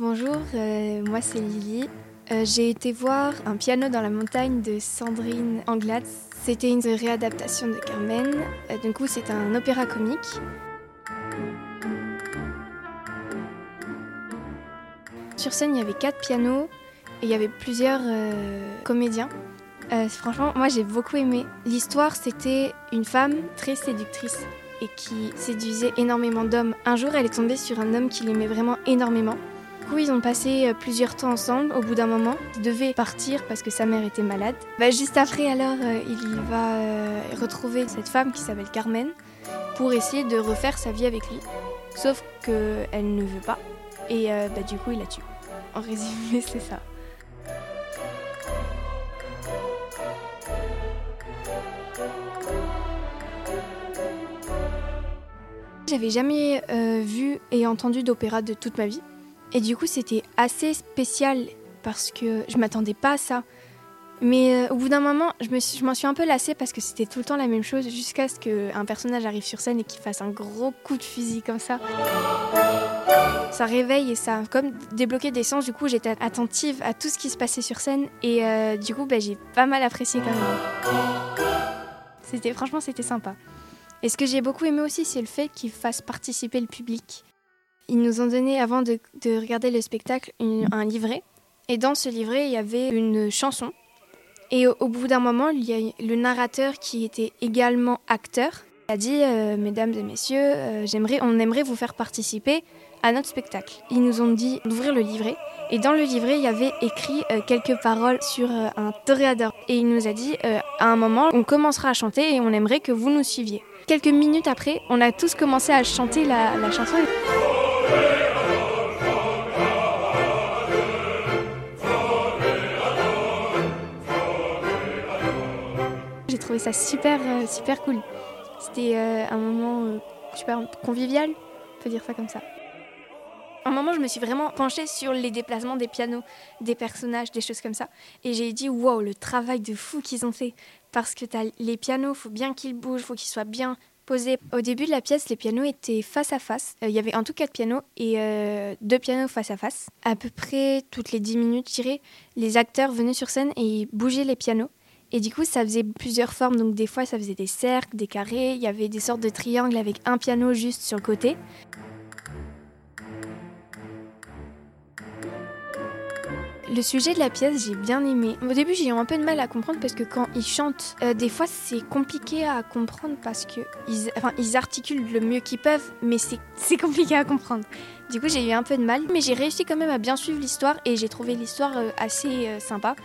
Bonjour, euh, moi c'est Lily. Euh, j'ai été voir un piano dans la montagne de Sandrine Anglade. C'était une réadaptation de Carmen. Euh, du coup, c'est un opéra comique. Sur scène, il y avait quatre pianos et il y avait plusieurs comédiens. franchement, moi j'ai beaucoup aimé. L'histoire, c'était une femme très séductrice et qui séduisait énormément d'hommes. Un jour, elle est tombée sur un homme qui l'aimait vraiment énormément coup, ils ont passé euh, plusieurs temps ensemble. Au bout d'un moment, il devait partir parce que sa mère était malade. Bah, juste après, alors, euh, il va euh, retrouver cette femme qui s'appelle Carmen pour essayer de refaire sa vie avec lui. Sauf qu'elle ne veut pas. Et bah, du coup, il la tue. En résumé, c'est ça. J'avais jamais vu et entendu d'opéra de toute ma vie. Et du coup, c'était assez spécial parce que je m'attendais pas à ça. Mais euh, au bout d'un moment, je m'en suis, un peu lassée parce que c'était tout le temps la même chose jusqu'à ce qu'un personnage arrive sur scène et qu'il fasse un gros coup de fusil comme ça. Ça réveille et ça comme débloqué des sens. Du coup, j'étais attentive à tout ce qui se passait sur scène et euh, du coup, bah, j'ai pas mal apprécié quand même. C'était franchement, c'était sympa. Et ce que j'ai beaucoup aimé aussi, c'est le fait qu'il fasse participer le public. Ils nous ont donné, avant de, regarder le spectacle, un livret. Et dans ce livret, il y avait une chanson. Et au, bout d'un moment, il y a le narrateur qui était également acteur. Il a dit, euh, mesdames et messieurs, euh, j'aimerais, on aimerait vous faire participer à notre spectacle. Ils nous ont dit d'ouvrir le livret. Et dans le livret, il y avait écrit euh, quelques paroles sur un toréador. Et il nous a dit, à un moment, on commencera à chanter et on aimerait que vous nous suiviez. Quelques minutes après, on a tous commencé à chanter la, la chanson. J'ai trouvé ça super, super cool. C'était euh, un moment euh, super convivial, on peut dire ça comme ça. un moment, je me suis vraiment penchée sur les déplacements des pianos, des personnages, des choses comme ça. Et j'ai dit, wow, le travail de fou qu'ils ont fait. Parce que les pianos, faut bien qu'ils bougent, faut qu'ils soient bien au début de la pièce, les pianos étaient face à face. Euh, il y avait en tout quatre pianos et deux pianos face à face. À peu près toutes les dix minutes, je les acteurs venaient sur scène et bougeaient les pianos. Et du coup, ça faisait plusieurs formes. Donc des fois, ça faisait des cercles, des carrés. Il y avait des sortes de triangles avec un piano juste sur le côté. Le sujet de la pièce, j'ai bien aimé. Au début, j'ai eu un peu de mal à comprendre parce que quand ils chantent, euh, des fois c'est compliqué à comprendre parce que ils, enfin, ils articulent le mieux qu'ils peuvent, mais c'est compliqué à comprendre. Du coup, j'ai eu un peu de mal, mais j'ai réussi quand même à bien suivre l'histoire et j'ai trouvé l'histoire euh, assez euh, sympa.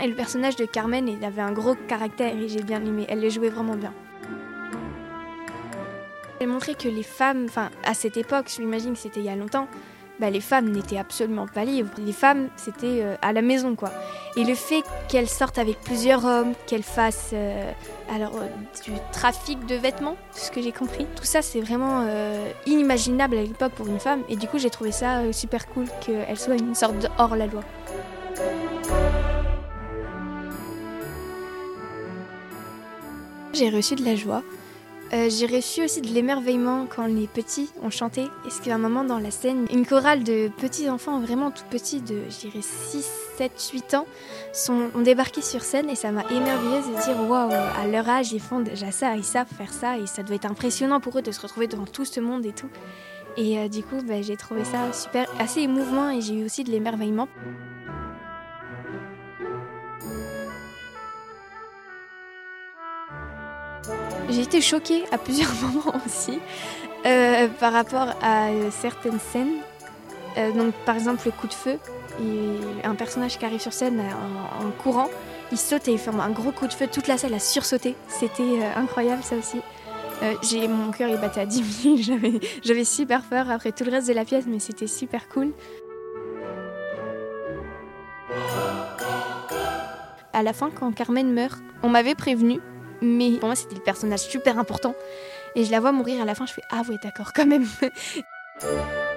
Et le personnage de Carmen, il avait un gros caractère et j'ai bien aimé. Elle le jouait vraiment bien. Elle montrait que les femmes, enfin à cette époque, je m'imagine que c'était il y a longtemps, bah, les femmes n'étaient absolument pas libres. Les femmes, c'était euh, à la maison, quoi. Et le fait qu'elles sortent avec plusieurs hommes, qu'elles fassent euh, alors euh, du trafic de vêtements, ce que j'ai compris, tout ça, c'est vraiment inimaginable à l'époque pour une femme. Et du coup, j'ai trouvé ça super cool qu'elle soit une sorte de hors la loi. J'ai reçu de la joie euh, j'ai reçu aussi de l'émerveillement quand les petits ont chanté. Et ce qu'à un moment dans la scène, une chorale de petits enfants vraiment tout petits, de je 6, 7, 8 ans, sont, ont débarqué sur scène et ça m'a émerveillée de dire waouh, à leur âge, ils font déjà ça, ils savent faire ça et ça doit être impressionnant pour eux de se retrouver devant tout ce monde et tout. Et euh, du coup, bah, j'ai trouvé ça super, assez émouvant et j'ai eu aussi de l'émerveillement. J'ai été choquée à plusieurs moments aussi euh, par rapport à certaines scènes. Euh, donc, par exemple, le coup de feu. Un personnage qui arrive sur scène en, courant, il saute et il fait un gros coup de feu. Toute la salle a sursauté. C'était euh, incroyable, ça aussi. j'ai mon cœur il battait à 10 000. J'avais super peur après tout le reste de la pièce, mais c'était super cool. À la fin, quand Carmen meurt, on m'avait prévenu mais pour moi, c'était le personnage super important. Et je la vois mourir à la fin, je fais Ah ouais, d'accord, quand même.